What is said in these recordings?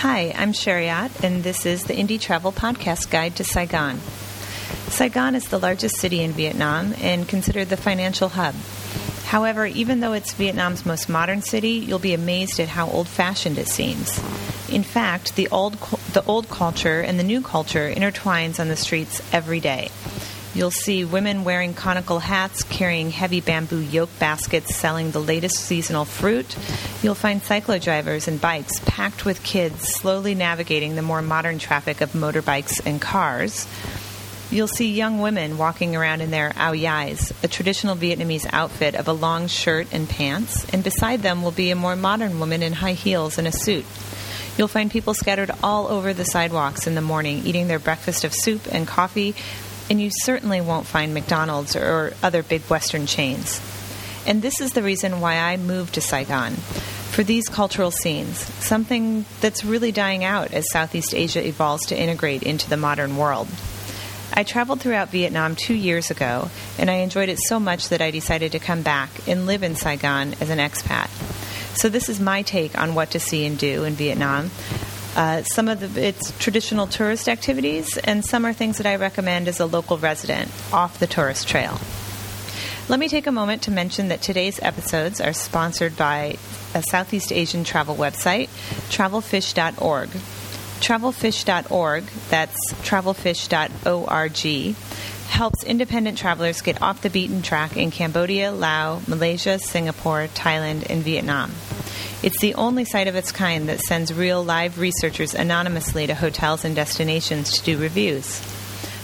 Hi, I'm Shariat, and this is the Indie Travel Podcast Guide to Saigon. Saigon is the largest city in Vietnam and considered the financial hub. However, even though it's Vietnam's most modern city, you'll be amazed at how old fashioned it seems. In fact, the old, the old culture and the new culture intertwines on the streets every day. You'll see women wearing conical hats, carrying heavy bamboo yoke baskets, selling the latest seasonal fruit. You'll find cyclo drivers and bikes packed with kids slowly navigating the more modern traffic of motorbikes and cars. You'll see young women walking around in their ao dais, a traditional Vietnamese outfit of a long shirt and pants, and beside them will be a more modern woman in high heels and a suit. You'll find people scattered all over the sidewalks in the morning, eating their breakfast of soup and coffee and you certainly won't find McDonald's or other big Western chains. And this is the reason why I moved to Saigon for these cultural scenes, something that's really dying out as Southeast Asia evolves to integrate into the modern world. I traveled throughout Vietnam two years ago, and I enjoyed it so much that I decided to come back and live in Saigon as an expat. So, this is my take on what to see and do in Vietnam. Uh, some of the, its traditional tourist activities, and some are things that I recommend as a local resident off the tourist trail. Let me take a moment to mention that today's episodes are sponsored by a Southeast Asian travel website, travelfish.org. Travelfish.org, that's travelfish.org, helps independent travelers get off the beaten track in Cambodia, Laos, Malaysia, Singapore, Thailand, and Vietnam. It's the only site of its kind that sends real live researchers anonymously to hotels and destinations to do reviews.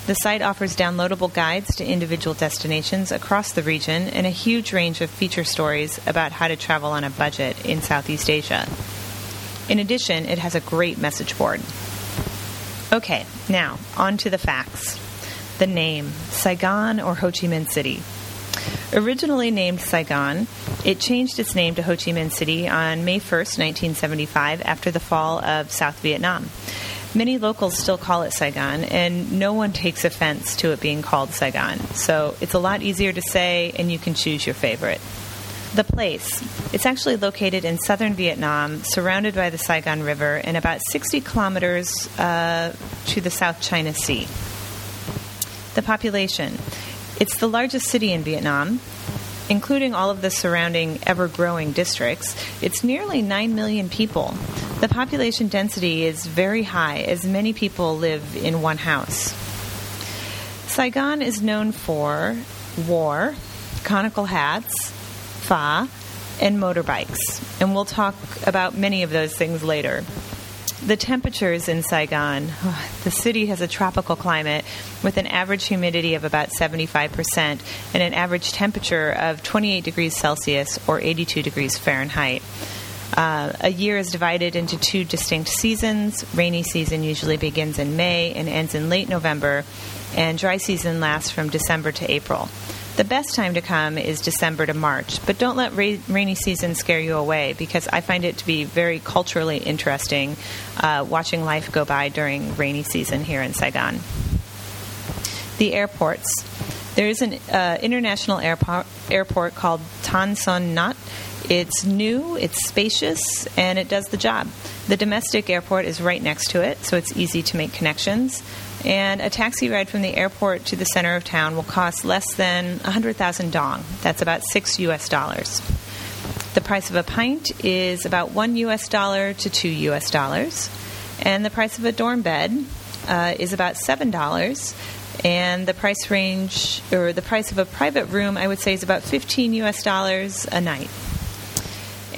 The site offers downloadable guides to individual destinations across the region and a huge range of feature stories about how to travel on a budget in Southeast Asia. In addition, it has a great message board. Okay, now on to the facts. The name Saigon or Ho Chi Minh City. Originally named Saigon, it changed its name to Ho Chi Minh City on May 1, 1975, after the fall of South Vietnam. Many locals still call it Saigon, and no one takes offense to it being called Saigon. So it's a lot easier to say, and you can choose your favorite. The place. It's actually located in southern Vietnam, surrounded by the Saigon River, and about 60 kilometers uh, to the South China Sea. The population. It's the largest city in Vietnam, including all of the surrounding ever growing districts. It's nearly 9 million people. The population density is very high, as many people live in one house. Saigon is known for war, conical hats, pho, and motorbikes. And we'll talk about many of those things later. The temperatures in Saigon, the city has a tropical climate with an average humidity of about 75% and an average temperature of 28 degrees Celsius or 82 degrees Fahrenheit. Uh, a year is divided into two distinct seasons. Rainy season usually begins in May and ends in late November, and dry season lasts from December to April. The best time to come is December to March, but don't let ra- rainy season scare you away because I find it to be very culturally interesting uh, watching life go by during rainy season here in Saigon. The airports. There is an uh, international airport, airport called Tan Son Nhat. It's new, it's spacious, and it does the job. The domestic airport is right next to it, so it's easy to make connections and a taxi ride from the airport to the center of town will cost less than 100,000 dong. That's about 6 US dollars. The price of a pint is about 1 US dollar to 2 US dollars, and the price of a dorm bed uh, is about $7 and the price range or the price of a private room I would say is about 15 US dollars a night.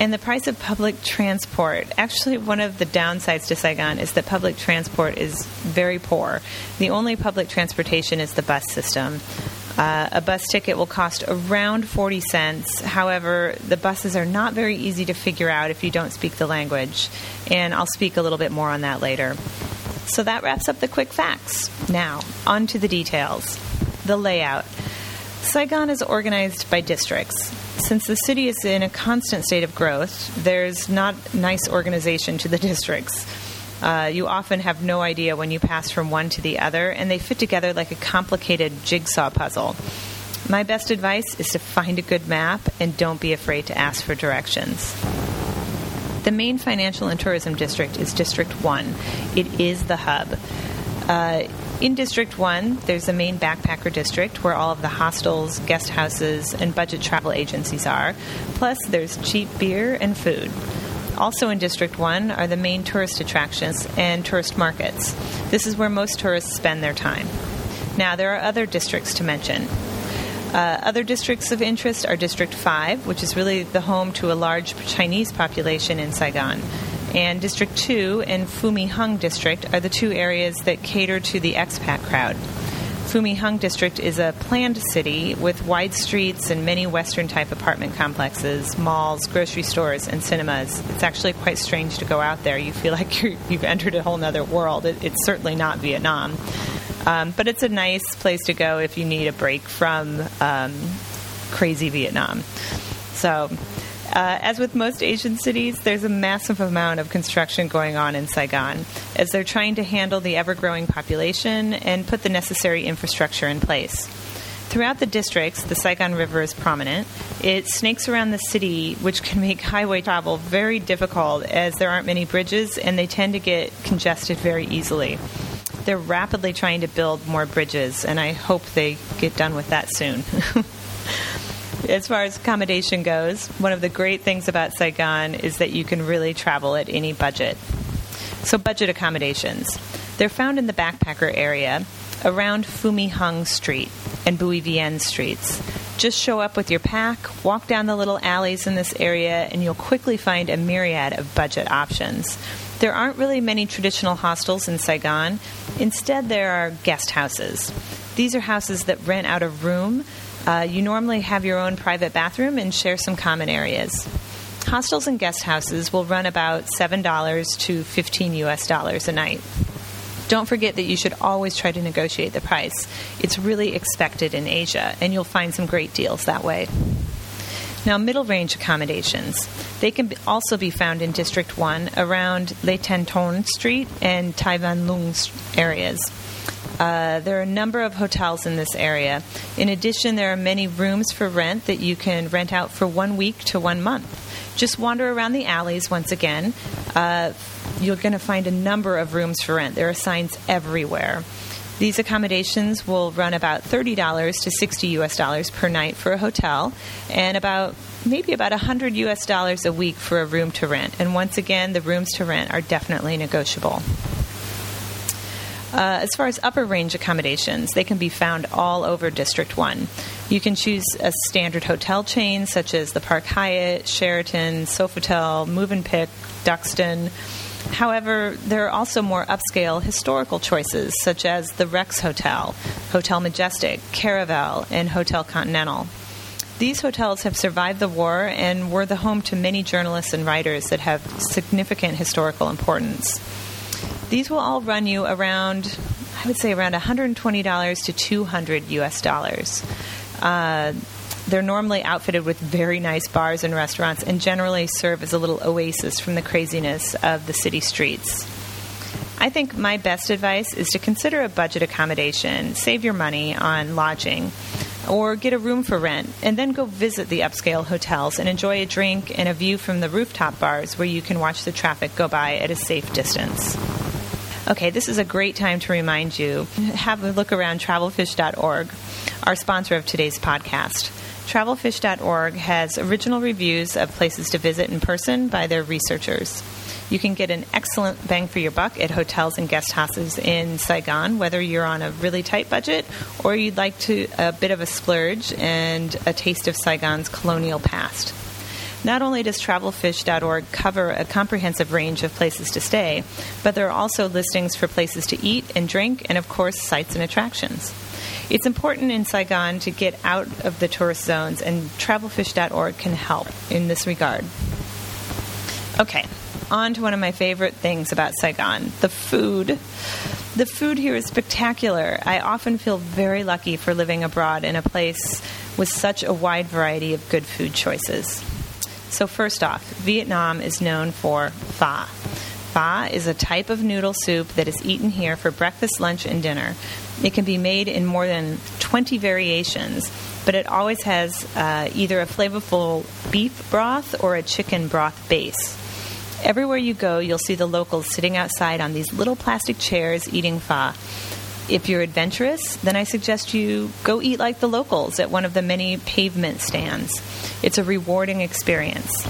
And the price of public transport. Actually, one of the downsides to Saigon is that public transport is very poor. The only public transportation is the bus system. Uh, a bus ticket will cost around 40 cents. However, the buses are not very easy to figure out if you don't speak the language. And I'll speak a little bit more on that later. So that wraps up the quick facts. Now, on to the details. The layout. Saigon is organized by districts. Since the city is in a constant state of growth, there's not nice organization to the districts. Uh, you often have no idea when you pass from one to the other, and they fit together like a complicated jigsaw puzzle. My best advice is to find a good map and don't be afraid to ask for directions. The main financial and tourism district is District 1. It is the hub. Uh, in District 1, there's the main backpacker district where all of the hostels, guest houses, and budget travel agencies are. Plus, there's cheap beer and food. Also in District 1 are the main tourist attractions and tourist markets. This is where most tourists spend their time. Now, there are other districts to mention. Uh, other districts of interest are District 5, which is really the home to a large Chinese population in Saigon. And District 2 and Phu Hung District are the two areas that cater to the expat crowd. Phu Hung District is a planned city with wide streets and many Western type apartment complexes, malls, grocery stores, and cinemas. It's actually quite strange to go out there. You feel like you have entered a whole other world. It, it's certainly not Vietnam. Um, but it's a nice place to go if you need a break from um, crazy Vietnam. So, uh, as with most Asian cities, there's a massive amount of construction going on in Saigon as they're trying to handle the ever growing population and put the necessary infrastructure in place. Throughout the districts, the Saigon River is prominent. It snakes around the city, which can make highway travel very difficult as there aren't many bridges and they tend to get congested very easily they're rapidly trying to build more bridges, and I hope they get done with that soon. as far as accommodation goes, one of the great things about Saigon is that you can really travel at any budget. So, budget accommodations. They're found in the backpacker area around My Hung Street and Bui Vien streets. Just show up with your pack, walk down the little alleys in this area, and you'll quickly find a myriad of budget options. There aren't really many traditional hostels in Saigon. Instead, there are guest houses. These are houses that rent out a room. Uh, you normally have your own private bathroom and share some common areas. Hostels and guest houses will run about $7 to 15 US dollars a night. Don't forget that you should always try to negotiate the price. It's really expected in Asia, and you'll find some great deals that way. Now, middle range accommodations. They can also be found in District 1 around Le Thanh Ton Street and Thai Van Lung areas. Uh, there are a number of hotels in this area. In addition, there are many rooms for rent that you can rent out for one week to one month. Just wander around the alleys once again. Uh, you're going to find a number of rooms for rent. There are signs everywhere. These accommodations will run about $30 to 60 US dollars per night for a hotel and about maybe about 100 US dollars a week for a room to rent. And once again, the rooms to rent are definitely negotiable. Uh, as far as upper range accommodations, they can be found all over District 1. You can choose a standard hotel chain such as the Park Hyatt, Sheraton, Sofitel, Mövenpick, Duxton. However, there are also more upscale historical choices, such as the Rex Hotel, Hotel Majestic, Caravelle, and Hotel Continental. These hotels have survived the war and were the home to many journalists and writers that have significant historical importance. These will all run you around, I would say, around $120 to 200 US dollars. Uh, they're normally outfitted with very nice bars and restaurants and generally serve as a little oasis from the craziness of the city streets. I think my best advice is to consider a budget accommodation, save your money on lodging, or get a room for rent, and then go visit the upscale hotels and enjoy a drink and a view from the rooftop bars where you can watch the traffic go by at a safe distance. Okay, this is a great time to remind you have a look around travelfish.org, our sponsor of today's podcast. Travelfish.org has original reviews of places to visit in person by their researchers. You can get an excellent bang for your buck at hotels and guest houses in Saigon, whether you're on a really tight budget or you'd like to a bit of a splurge and a taste of Saigon's colonial past. Not only does travelfish.org cover a comprehensive range of places to stay, but there are also listings for places to eat and drink, and of course, sights and attractions. It's important in Saigon to get out of the tourist zones, and travelfish.org can help in this regard. Okay, on to one of my favorite things about Saigon the food. The food here is spectacular. I often feel very lucky for living abroad in a place with such a wide variety of good food choices. So, first off, Vietnam is known for pho. Pho is a type of noodle soup that is eaten here for breakfast, lunch, and dinner. It can be made in more than 20 variations, but it always has uh, either a flavorful beef broth or a chicken broth base. Everywhere you go, you'll see the locals sitting outside on these little plastic chairs eating pho. If you're adventurous, then I suggest you go eat like the locals at one of the many pavement stands. It's a rewarding experience.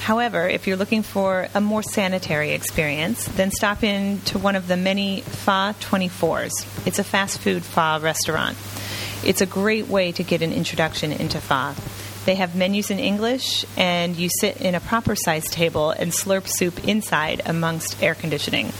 However, if you're looking for a more sanitary experience, then stop in to one of the many Pho 24s. It's a fast food pho restaurant. It's a great way to get an introduction into pho. They have menus in English, and you sit in a proper sized table and slurp soup inside amongst air conditioning.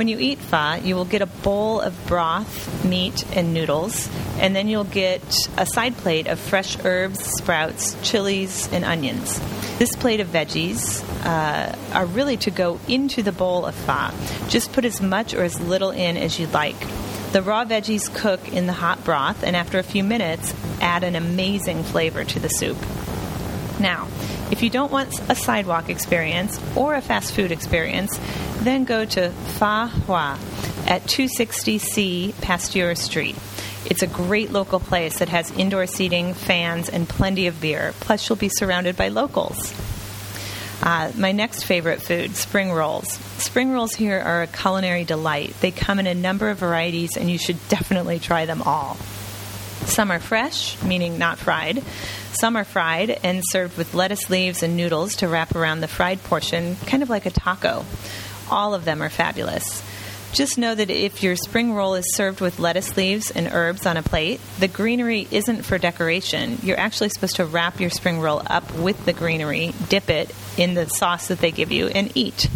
When you eat pho, you will get a bowl of broth, meat, and noodles, and then you'll get a side plate of fresh herbs, sprouts, chilies, and onions. This plate of veggies uh, are really to go into the bowl of pho. Just put as much or as little in as you'd like. The raw veggies cook in the hot broth, and after a few minutes, add an amazing flavor to the soup. Now, if you don't want a sidewalk experience or a fast food experience, then go to Pho Hoa at 260C Pasteur Street. It's a great local place that has indoor seating, fans, and plenty of beer. Plus, you'll be surrounded by locals. Uh, my next favorite food, spring rolls. Spring rolls here are a culinary delight. They come in a number of varieties, and you should definitely try them all. Some are fresh, meaning not fried. Some are fried and served with lettuce leaves and noodles to wrap around the fried portion, kind of like a taco. All of them are fabulous. Just know that if your spring roll is served with lettuce leaves and herbs on a plate, the greenery isn't for decoration. You're actually supposed to wrap your spring roll up with the greenery, dip it in the sauce that they give you, and eat.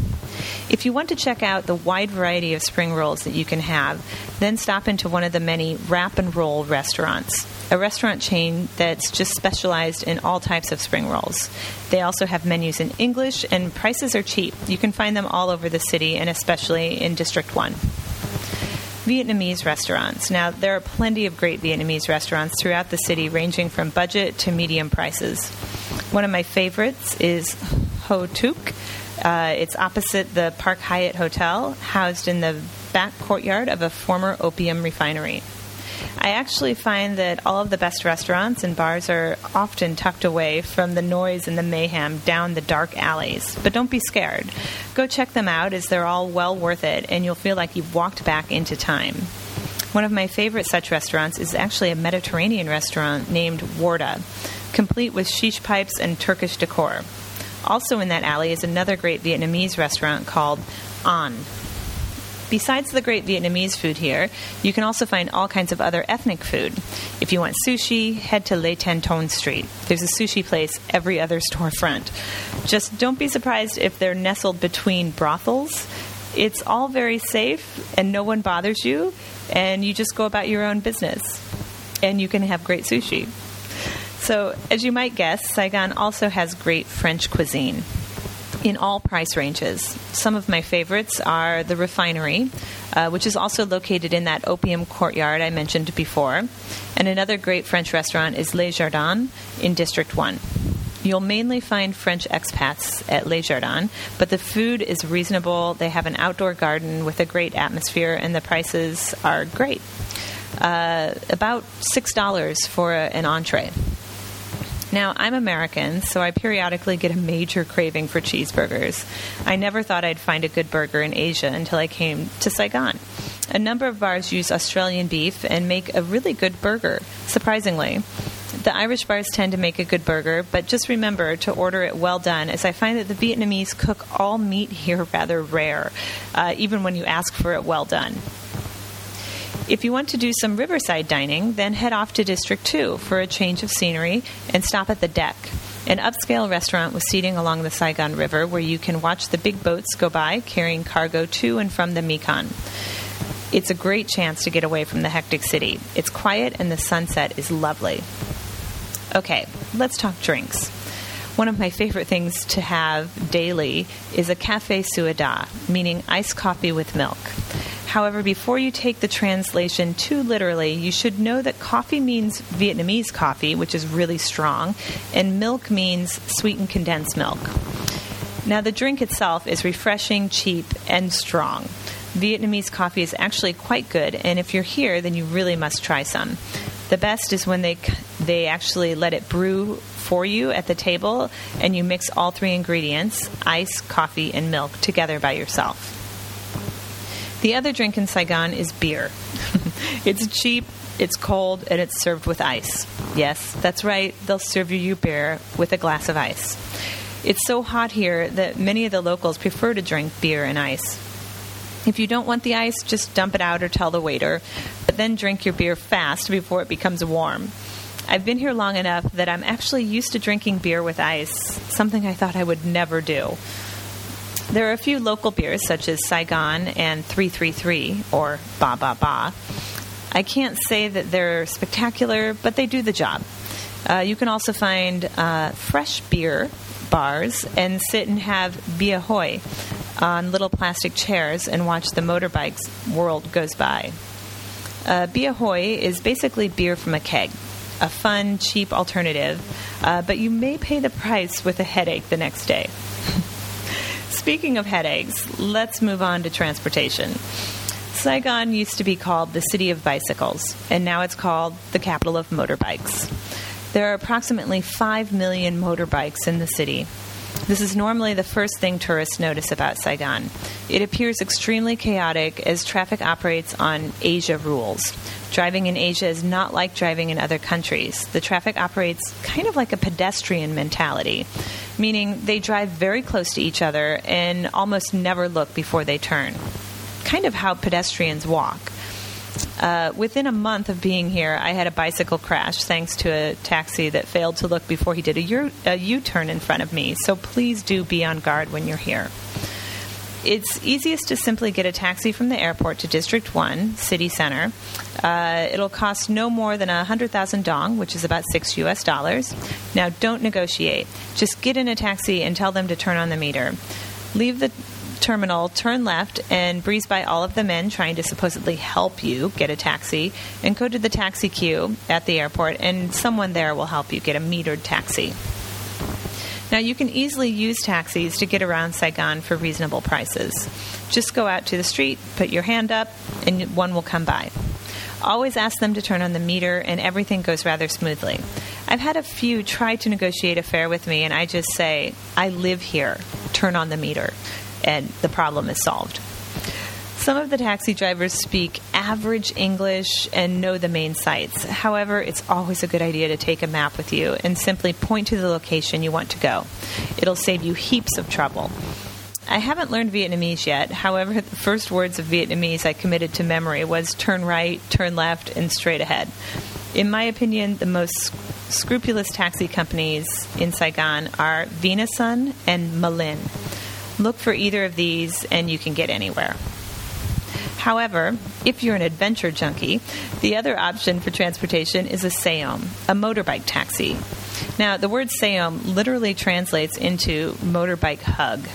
If you want to check out the wide variety of spring rolls that you can have, then stop into one of the many wrap and roll restaurants, a restaurant chain that's just specialized in all types of spring rolls. They also have menus in English, and prices are cheap. You can find them all over the city and especially in District 1. Vietnamese restaurants. Now, there are plenty of great Vietnamese restaurants throughout the city, ranging from budget to medium prices. One of my favorites is Hoa Tuc. Uh, it's opposite the Park Hyatt Hotel, housed in the back courtyard of a former opium refinery. I actually find that all of the best restaurants and bars are often tucked away from the noise and the mayhem down the dark alleys. But don't be scared. Go check them out as they're all well worth it and you'll feel like you've walked back into time. One of my favorite such restaurants is actually a Mediterranean restaurant named Warda, complete with sheesh pipes and Turkish decor. Also in that alley is another great Vietnamese restaurant called An. Besides the great Vietnamese food here, you can also find all kinds of other ethnic food. If you want sushi, head to Le Thanh Ton Street. There's a sushi place every other storefront. Just don't be surprised if they're nestled between brothels. It's all very safe and no one bothers you, and you just go about your own business. And you can have great sushi. So, as you might guess, Saigon also has great French cuisine in all price ranges. Some of my favorites are the Refinery, uh, which is also located in that opium courtyard I mentioned before. And another great French restaurant is Les Jardins in District 1. You'll mainly find French expats at Les Jardins, but the food is reasonable. They have an outdoor garden with a great atmosphere, and the prices are great. Uh, about $6 for a, an entree. Now, I'm American, so I periodically get a major craving for cheeseburgers. I never thought I'd find a good burger in Asia until I came to Saigon. A number of bars use Australian beef and make a really good burger, surprisingly. The Irish bars tend to make a good burger, but just remember to order it well done, as I find that the Vietnamese cook all meat here rather rare, uh, even when you ask for it well done. If you want to do some riverside dining, then head off to District 2 for a change of scenery and stop at the deck, an upscale restaurant with seating along the Saigon River where you can watch the big boats go by carrying cargo to and from the Mekong. It's a great chance to get away from the hectic city. It's quiet and the sunset is lovely. Okay, let's talk drinks. One of my favorite things to have daily is a cafe sua da, meaning iced coffee with milk. However, before you take the translation too literally, you should know that coffee means Vietnamese coffee, which is really strong, and milk means sweetened condensed milk. Now, the drink itself is refreshing, cheap, and strong. Vietnamese coffee is actually quite good, and if you're here, then you really must try some. The best is when they they actually let it brew for you at the table, and you mix all three ingredients ice, coffee, and milk together by yourself. The other drink in Saigon is beer. it's cheap, it's cold, and it's served with ice. Yes, that's right, they'll serve you beer with a glass of ice. It's so hot here that many of the locals prefer to drink beer and ice. If you don't want the ice, just dump it out or tell the waiter, but then drink your beer fast before it becomes warm. I've been here long enough that I'm actually used to drinking beer with ice, something I thought I would never do. There are a few local beers such as Saigon and 333 or Ba Ba Ba. I can't say that they're spectacular, but they do the job. Uh, you can also find uh, fresh beer bars and sit and have bia hoi, on little plastic chairs and watch the motorbikes world goes by. Uh, Bia Hoi is basically beer from a keg, a fun, cheap alternative, uh, but you may pay the price with a headache the next day. Speaking of headaches, let's move on to transportation. Saigon used to be called the city of bicycles, and now it's called the capital of motorbikes. There are approximately 5 million motorbikes in the city, this is normally the first thing tourists notice about Saigon. It appears extremely chaotic as traffic operates on Asia rules. Driving in Asia is not like driving in other countries. The traffic operates kind of like a pedestrian mentality, meaning they drive very close to each other and almost never look before they turn. Kind of how pedestrians walk. Uh, within a month of being here, I had a bicycle crash thanks to a taxi that failed to look before he did a U turn in front of me. So please do be on guard when you're here. It's easiest to simply get a taxi from the airport to District 1, City Center. Uh, it'll cost no more than 100,000 dong, which is about 6 US dollars. Now, don't negotiate. Just get in a taxi and tell them to turn on the meter. Leave the terminal, turn left, and breeze by all of the men trying to supposedly help you get a taxi, and go to the taxi queue at the airport, and someone there will help you get a metered taxi. Now, you can easily use taxis to get around Saigon for reasonable prices. Just go out to the street, put your hand up, and one will come by. Always ask them to turn on the meter, and everything goes rather smoothly. I've had a few try to negotiate a fare with me, and I just say, I live here, turn on the meter and the problem is solved. Some of the taxi drivers speak average English and know the main sites. However, it's always a good idea to take a map with you and simply point to the location you want to go. It'll save you heaps of trouble. I haven't learned Vietnamese yet. However, the first words of Vietnamese I committed to memory was turn right, turn left, and straight ahead. In my opinion, the most scrupulous taxi companies in Saigon are Vinasun and Mai Linh. Look for either of these and you can get anywhere. However, if you're an adventure junkie, the other option for transportation is a xe om, a motorbike taxi. Now, the word xe om literally translates into motorbike hug.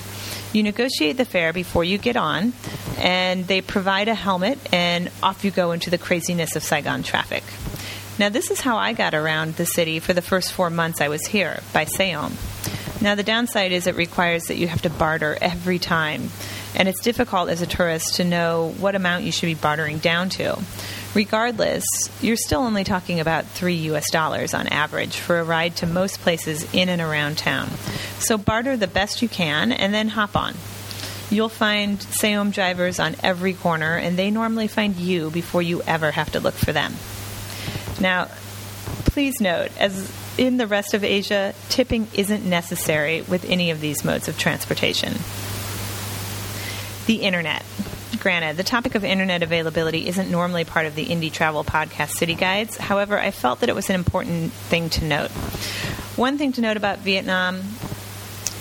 You negotiate the fare before you get on, and they provide a helmet, and off you go into the craziness of Saigon traffic. Now, this is how I got around the city for the first four months I was here by xe om. Now, the downside is it requires that you have to barter every time, and it's difficult as a tourist to know what amount you should be bartering down to. Regardless, you're still only talking about 3 US dollars on average for a ride to most places in and around town. So barter the best you can and then hop on. You'll find xe om drivers on every corner, and they normally find you before you ever have to look for them. Now, please note, as in the rest of Asia, tipping isn't necessary with any of these modes of transportation. The Internet. Granted, the topic of internet availability isn't normally part of the Indie Travel Podcast City Guides. However, I felt that it was an important thing to note. One thing to note about Vietnam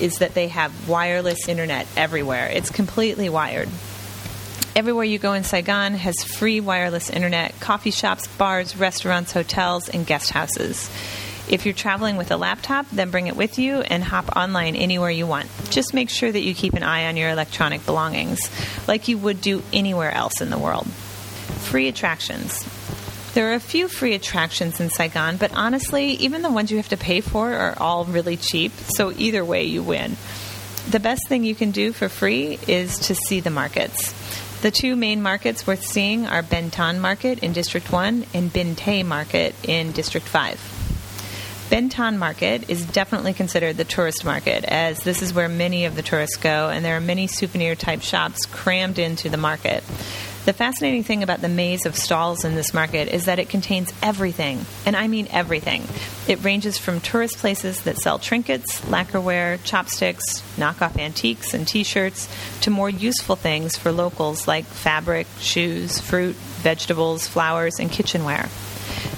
is that they have wireless internet everywhere. It's completely wired. Everywhere you go in Saigon has free wireless internet, coffee shops, bars, restaurants, hotels, and guest houses. If you're traveling with a laptop, then bring it with you and hop online anywhere you want. Just make sure that you keep an eye on your electronic belongings, like you would do anywhere else in the world. Free attractions. There are a few free attractions in Saigon, but honestly, even the ones you have to pay for are all really cheap, so either way, you win. The best thing you can do for free is to see the markets. The two main markets worth seeing are Ben Thanh Market in District 1 and Binh Tay Market in District 5. Ben Thanh Market is definitely considered the tourist market, as this is where many of the tourists go, and there are many souvenir type shops crammed into the market. The fascinating thing about the maze of stalls in this market is that it contains everything, and I mean everything. It ranges from tourist places that sell trinkets, lacquerware, chopsticks, knockoff antiques, and t shirts, to more useful things for locals like fabric, shoes, fruit, vegetables, flowers, and kitchenware.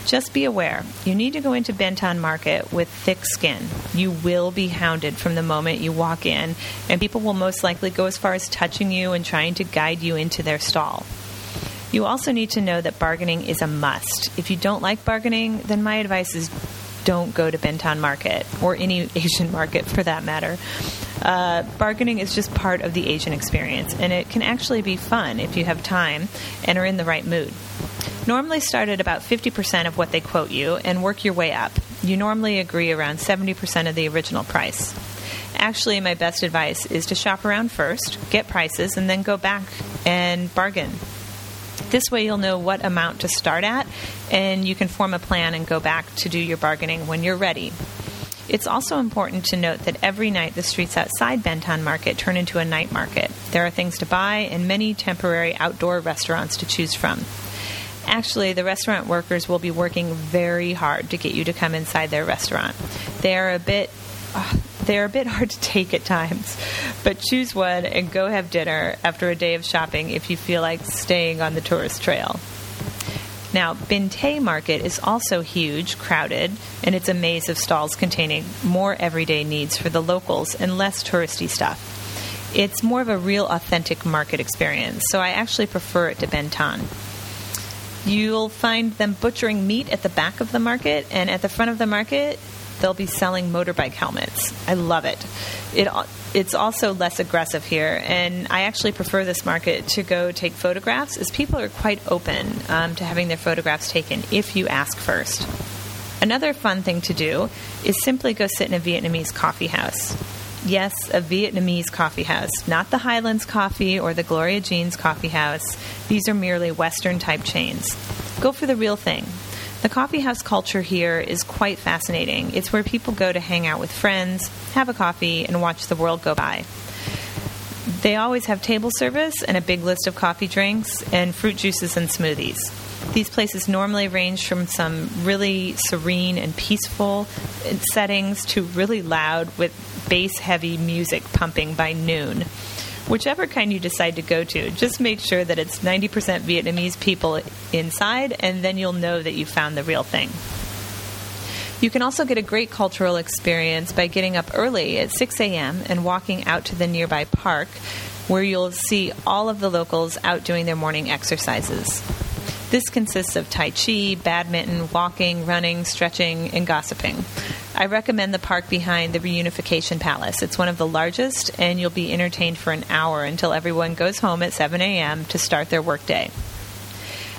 Just be aware, you need to go into Ben Thanh Market with thick skin. You will be hounded from the moment you walk in, and people will most likely go as far as touching you and trying to guide you into their stall. You also need to know that bargaining is a must. If you don't like bargaining, then my advice is don't go to Ben Thanh Market or any Asian market for that matter. Uh, bargaining is just part of the Asian experience, and it can actually be fun if you have time and are in the right mood. Normally start at about 50% of what they quote you and work your way up. You normally agree around 70% of the original price. Actually, my best advice is to shop around first, get prices, and then go back and bargain. This way, you'll know what amount to start at, and you can form a plan and go back to do your bargaining when you're ready. It's also important to note that every night the streets outside Ben Thanh Market turn into a night market. There are things to buy and many temporary outdoor restaurants to choose from. Actually, the restaurant workers will be working very hard to get you to come inside their restaurant. They are a bit. Uh, they're a bit hard to take at times, but choose one and go have dinner after a day of shopping if you feel like staying on the tourist trail. Now, Binh Tay Market is also huge, crowded, and it's a maze of stalls containing more everyday needs for the locals and less touristy stuff. It's more of a real authentic market experience, so I actually prefer it to Ben Thanh. You'll find them butchering meat at the back of the market, and at the front of the market, they'll be selling motorbike helmets. I love it. It it's also less aggressive here, and I actually prefer this market to go take photographs, as people are quite open um, to having their photographs taken if you ask first. Another fun thing to do is simply go sit in a Vietnamese coffee house. Yes, a Vietnamese coffee house, not the Highlands Coffee or the Gloria Jean's Coffee House. These are merely Western type chains. Go for the real thing. The coffee house culture here is quite fascinating. It's where people go to hang out with friends, have a coffee, and watch the world go by. They always have table service and a big list of coffee drinks and fruit juices and smoothies. These places normally range from some really serene and peaceful settings to really loud with bass heavy music pumping by noon. Whichever kind you decide to go to, just make sure that it's 90% Vietnamese people inside, and then you'll know that you found the real thing. You can also get a great cultural experience by getting up early at 6 a.m. and walking out to the nearby park where you'll see all of the locals out doing their morning exercises. This consists of Tai Chi, badminton, walking, running, stretching, and gossiping. I recommend the park behind the Reunification Palace. It's one of the largest, and you'll be entertained for an hour until everyone goes home at 7 a.m. to start their workday.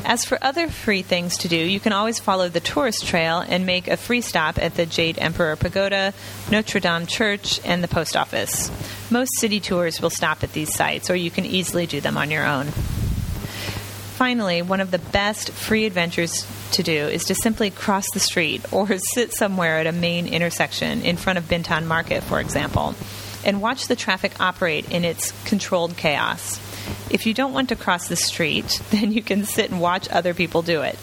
As for other free things to do, you can always follow the tourist trail and make a free stop at the Jade Emperor Pagoda, Notre Dame Church, and the post office. Most city tours will stop at these sites, or you can easily do them on your own finally, one of the best free adventures to do is to simply cross the street or sit somewhere at a main intersection in front of Ben Thanh Market, for example, and watch the traffic operate in its controlled chaos. If you don't want to cross the street, then you can sit and watch other people do it.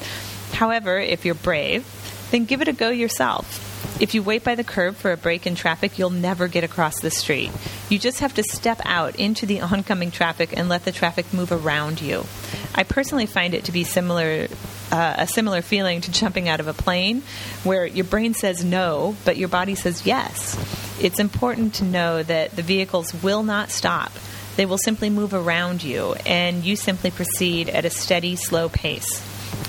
However, if you're brave, then give it a go yourself. If you wait by the curb for a break in traffic, you'll never get across the street. You just have to step out into the oncoming traffic and let the traffic move around you. I personally find it to be similar uh, a similar feeling to jumping out of a plane where your brain says no, but your body says yes. It's important to know that the vehicles will not stop. They will simply move around you, and you simply proceed at a steady, slow pace.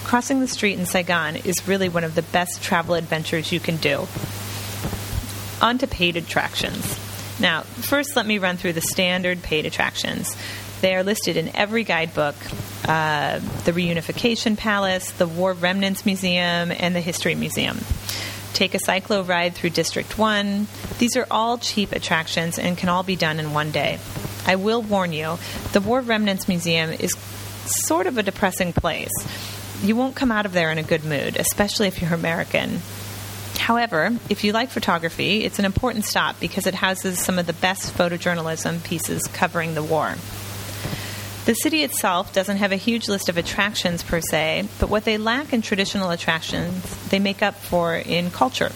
Crossing the street in Saigon is really one of the best travel adventures you can do. On to paid attractions. Now, first, let me run through the standard paid attractions. They are listed in every guidebook uh, the Reunification Palace, the War Remnants Museum, and the History Museum. Take a cyclo ride through District 1. These are all cheap attractions and can all be done in one day. I will warn you, the War Remnants Museum is sort of a depressing place you won't come out of there in a good mood, especially if you're American. However, if you like photography, it's an important stop because it houses some of the best photojournalism pieces covering the war. The city itself doesn't have a huge list of attractions per se, but what they lack in traditional attractions, they make up for in culture.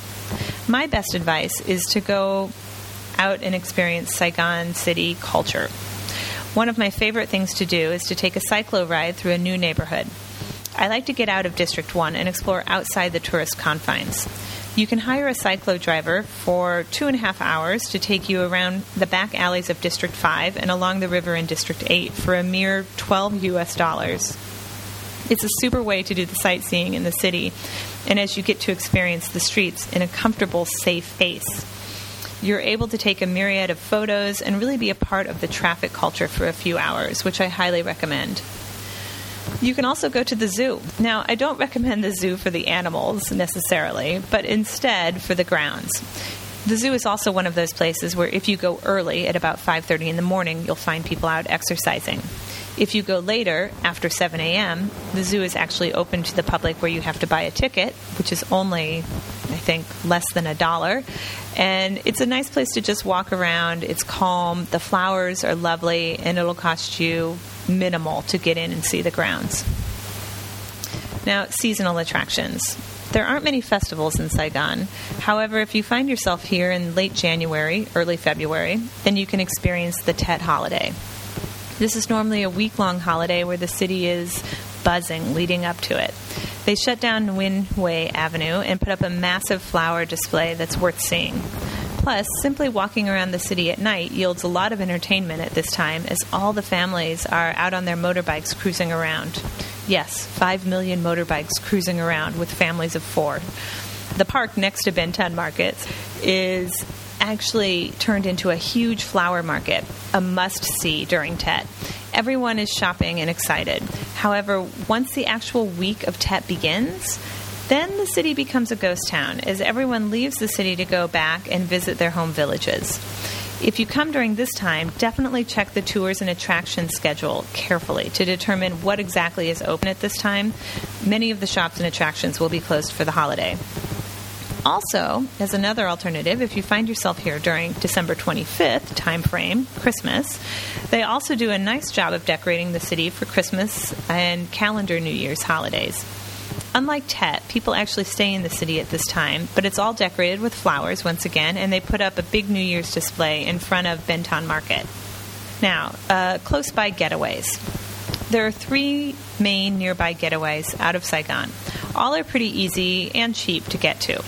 My best advice is to go out and experience Saigon city culture. One of my favorite things to do is to take a cyclo ride through a new neighborhood. I like to get out of District 1 and explore outside the tourist confines. You can hire a cyclo driver for two and a half hours to take you around the back alleys of District 5 and along the river in District 8 for a mere 12 US dollars. It's a super way to do the sightseeing in the city, and as you get to experience the streets in a comfortable, safe pace. You're able to take a myriad of photos and really be a part of the traffic culture for a few hours, which I highly recommend. You can also go to the zoo. Now, I don't recommend the zoo for the animals necessarily, but instead for the grounds. The zoo is also one of those places where if you go early at about 5:30 in the morning, you'll find people out exercising. If you go later, after 7 a.m., the zoo is actually open to the public where you have to buy a ticket, which is only, I think, less than a dollar. And it's a nice place to just walk around. It's calm, the flowers are lovely, and it'll cost you minimal to get in and see the grounds. Now, seasonal attractions. There aren't many festivals in Saigon. However, if you find yourself here in late January, early February, then you can experience the Tet holiday. This is normally a week long holiday where the city is buzzing leading up to it. They shut down Nguyen Hue Avenue and put up a massive flower display that's worth seeing. Plus, simply walking around the city at night yields a lot of entertainment at this time as all the families are out on their motorbikes cruising around. Yes, 5 million motorbikes cruising around with families of four. The park next to Ben Thanh Market is actually turned into a huge flower market, a must see during Tet. Everyone is shopping and excited. However, once the actual week of Tet begins, then the city becomes a ghost town as everyone leaves the city to go back and visit their home villages. If you come during this time, definitely check the tours and attractions schedule carefully to determine what exactly is open at this time. Many of the shops and attractions will be closed for the holiday. Also, as another alternative, if you find yourself here during December 25th time frame, Christmas, they also do a nice job of decorating the city for Christmas and calendar New Year's holidays. Unlike Tet, people actually stay in the city at this time, but it's all decorated with flowers once again, and they put up a big New Year's display in front of Ben Thanh Market. Now, uh, close by getaways. There are three main nearby getaways out of Saigon. All are pretty easy and cheap to get to.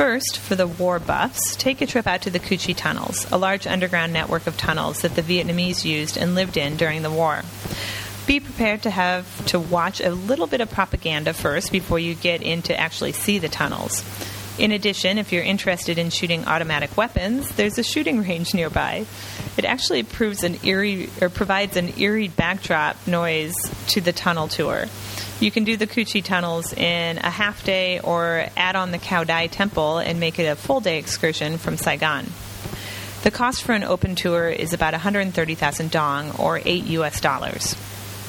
First, for the war buffs, take a trip out to the Cu Chi Tunnels, a large underground network of tunnels that the Vietnamese used and lived in during the war be prepared to have to watch a little bit of propaganda first before you get in to actually see the tunnels. In addition, if you're interested in shooting automatic weapons, there's a shooting range nearby. It actually proves an eerie or provides an eerie backdrop noise to the tunnel tour. You can do the Cu Chi tunnels in a half day or add on the Cao Dai Temple and make it a full day excursion from Saigon. The cost for an open tour is about 130,000 dong or 8 US dollars.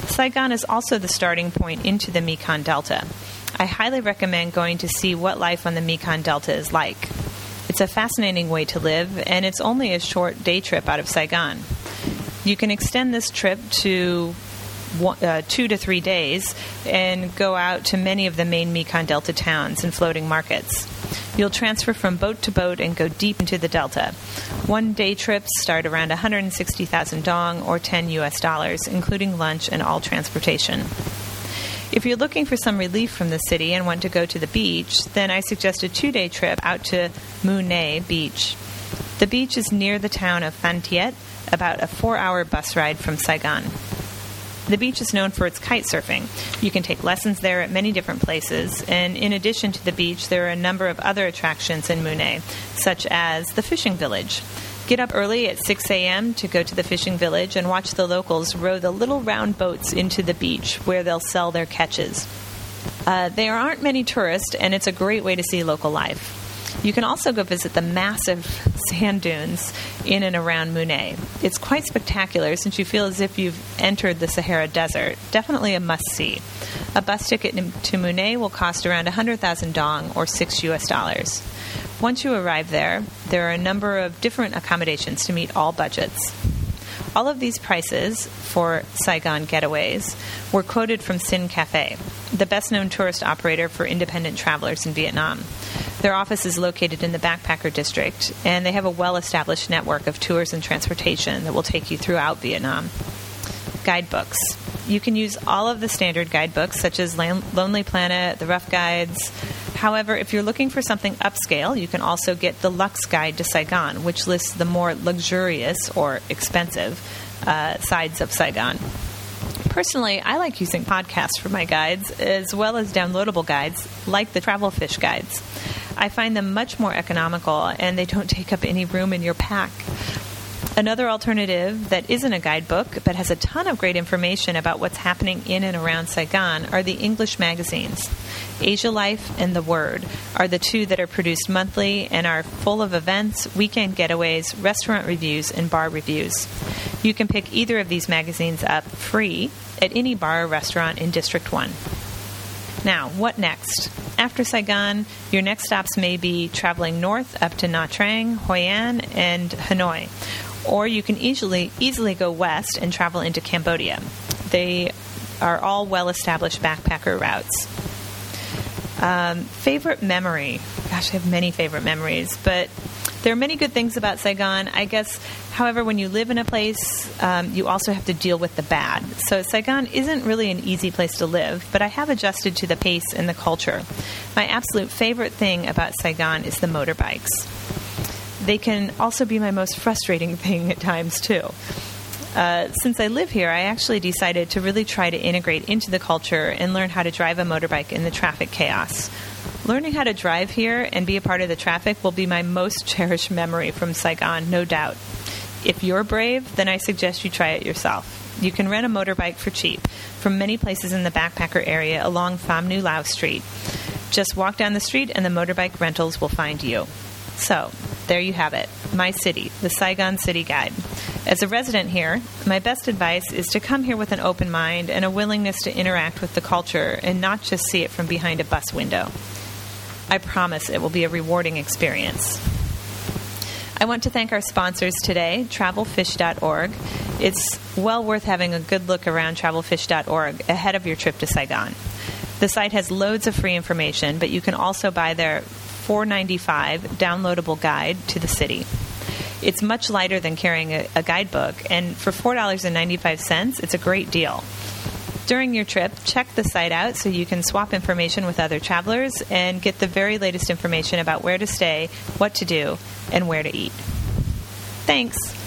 Saigon is also the starting point into the Mekong Delta. I highly recommend going to see what life on the Mekong Delta is like. It's a fascinating way to live, and it's only a short day trip out of Saigon. You can extend this trip to one, uh, two to three days and go out to many of the main Mekong Delta towns and floating markets. You'll transfer from boat to boat and go deep into the delta. One day trips start around 160,000 dong or 10 US dollars, including lunch and all transportation. If you're looking for some relief from the city and want to go to the beach, then I suggest a two day trip out to Ne Beach. The beach is near the town of Phan Thiet, about a four hour bus ride from Saigon. The beach is known for its kite surfing. You can take lessons there at many different places, and in addition to the beach, there are a number of other attractions in Mui Ne, such as the fishing village. Get up early at 6 a.m. to go to the fishing village and watch the locals row the little round boats into the beach where they'll sell their catches. Uh, there aren't many tourists, and it's a great way to see local life. You can also go visit the massive sand dunes in and around Mui Ne. It's quite spectacular since you feel as if you've entered the Sahara Desert. Definitely a must see. A bus ticket to Mui Ne will cost around 100,000 dong or 6 US dollars. Once you arrive there, there are a number of different accommodations to meet all budgets. All of these prices for Saigon getaways were quoted from Sinh Cafe, the best known tourist operator for independent travelers in Vietnam. Their office is located in the Backpacker District, and they have a well established network of tours and transportation that will take you throughout Vietnam. Guidebooks. You can use all of the standard guidebooks, such as Lonely Planet, the Rough Guides. However, if you're looking for something upscale, you can also get the Luxe Guide to Saigon, which lists the more luxurious or expensive uh, sides of Saigon. Personally, I like using podcasts for my guides as well as downloadable guides like the Travelfish guides. I find them much more economical and they don't take up any room in your pack. Another alternative that isn't a guidebook but has a ton of great information about what's happening in and around Saigon are the English magazines. Asia Life and The Word are the two that are produced monthly and are full of events, weekend getaways, restaurant reviews, and bar reviews. You can pick either of these magazines up free at any bar or restaurant in District 1. Now, what next? After Saigon, your next stops may be traveling north up to Nha Trang, Hoi An, and Hanoi. Or you can easily easily go west and travel into Cambodia. They are all well established backpacker routes. Um, favorite memory? Gosh, I have many favorite memories, but there are many good things about Saigon. I guess, however, when you live in a place, um, you also have to deal with the bad. So Saigon isn't really an easy place to live, but I have adjusted to the pace and the culture. My absolute favorite thing about Saigon is the motorbikes. They can also be my most frustrating thing at times, too. Uh, since I live here, I actually decided to really try to integrate into the culture and learn how to drive a motorbike in the traffic chaos. Learning how to drive here and be a part of the traffic will be my most cherished memory from Saigon, no doubt. If you're brave, then I suggest you try it yourself. You can rent a motorbike for cheap from many places in the backpacker area along Pham Ngu Lao Street. Just walk down the street and the motorbike rentals will find you. So, there you have it my city, the Saigon City Guide. As a resident here, my best advice is to come here with an open mind and a willingness to interact with the culture and not just see it from behind a bus window. I promise it will be a rewarding experience. I want to thank our sponsors today, travelfish.org. It's well worth having a good look around travelfish.org ahead of your trip to Saigon. The site has loads of free information, but you can also buy their 495 downloadable guide to the city. It's much lighter than carrying a, a guidebook, and for $4.95, it's a great deal. During your trip, check the site out so you can swap information with other travelers and get the very latest information about where to stay, what to do, and where to eat. Thanks.